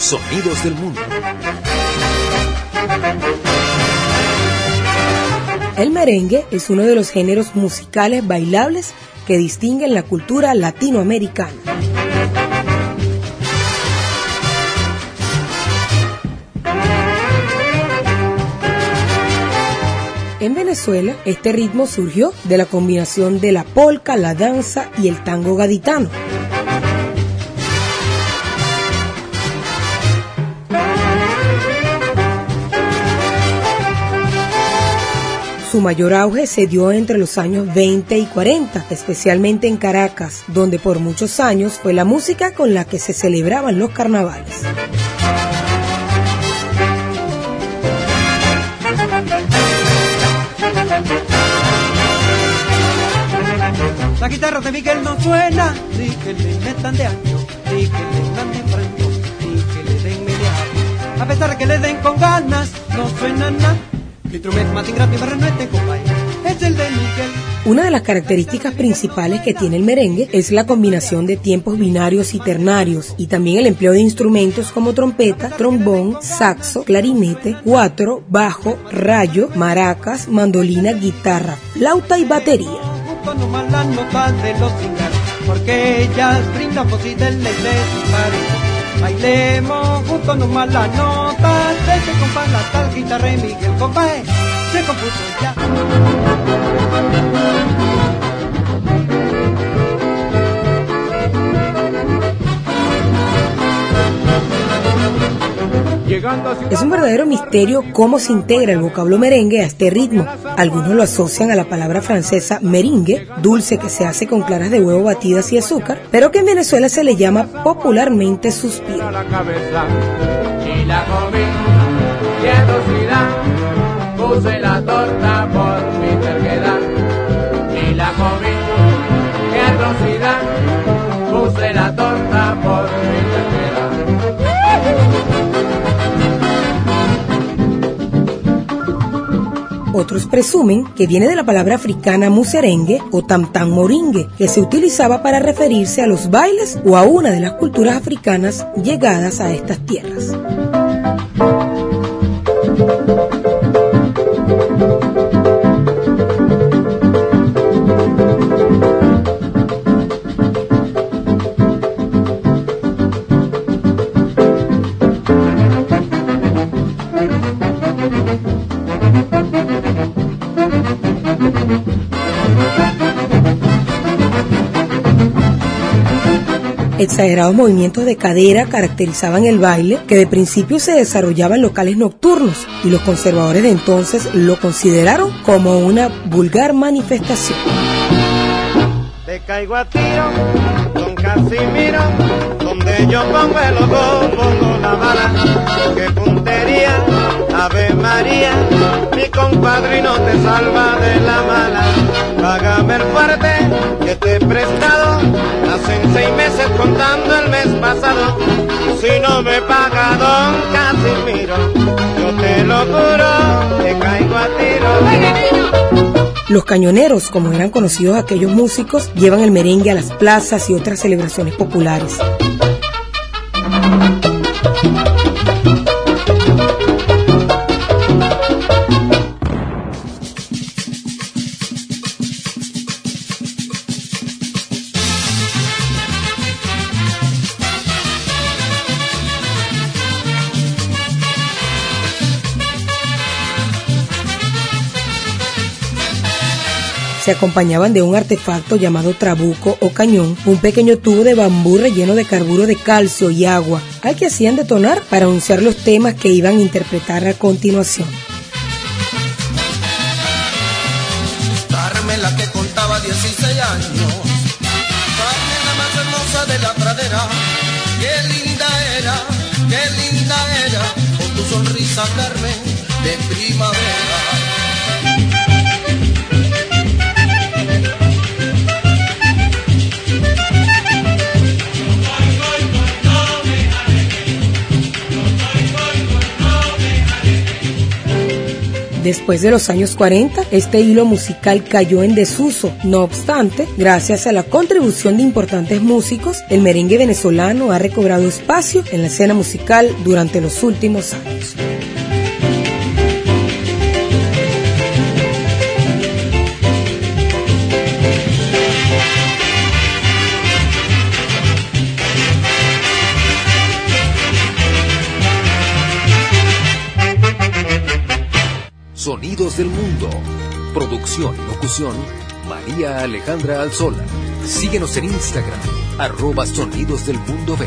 Sonidos del mundo. El merengue es uno de los géneros musicales bailables que distinguen la cultura latinoamericana. En Venezuela, este ritmo surgió de la combinación de la polca, la danza y el tango gaditano. Su mayor auge se dio entre los años 20 y 40, especialmente en Caracas, donde por muchos años fue la música con la que se celebraban los carnavales. La guitarra de Miguel no suena, ni que le metan de año, ni que le dan de franco, ni que le den media. A pesar de que le den con ganas, no suena nada. Una de las características principales que tiene el merengue es la combinación de tiempos binarios y ternarios y también el empleo de instrumentos como trompeta, trombón, saxo, clarinete, cuatro, bajo, rayo, maracas, mandolina, guitarra, flauta y batería. Bailemos juntos nomás la nota, se compa la tal guitarra y Miguel compadre, se compuso ya. Es un verdadero misterio cómo se integra el vocablo merengue a este ritmo. Algunos lo asocian a la palabra francesa meringue, dulce que se hace con claras de huevo batidas y azúcar, pero que en Venezuela se le llama popularmente suspiro. Otros presumen que viene de la palabra africana muserengue o tamtam moringue, que se utilizaba para referirse a los bailes o a una de las culturas africanas llegadas a estas tierras. Exagerados movimientos de cadera caracterizaban el baile, que de principio se desarrollaba en locales nocturnos, y los conservadores de entonces lo consideraron como una vulgar manifestación. Te caigo a tiro, donde yo pongo el pongo la que puntería, Ave María, mi te salva de la mala, págame fuerte que prestado seis meses contando el mes pasado. Si no me paga don Casimiro, yo te lo juro, te caigo a tiro. Los cañoneros, como eran conocidos aquellos músicos, llevan el merengue a las plazas y otras celebraciones populares. Acompañaban de un artefacto llamado trabuco o cañón, un pequeño tubo de bambú relleno de carburo de calcio y agua, al que hacían detonar para anunciar los temas que iban a interpretar a continuación. Que contaba 16 años, más hermosa de la pradera, qué linda era, qué linda era, con tu sonrisa Carmen de primavera. Después de los años 40, este hilo musical cayó en desuso. No obstante, gracias a la contribución de importantes músicos, el merengue venezolano ha recobrado espacio en la escena musical durante los últimos años. Sonidos del Mundo. Producción y locución, María Alejandra Alzola. Síguenos en Instagram, arroba Sonidos del Mundo B.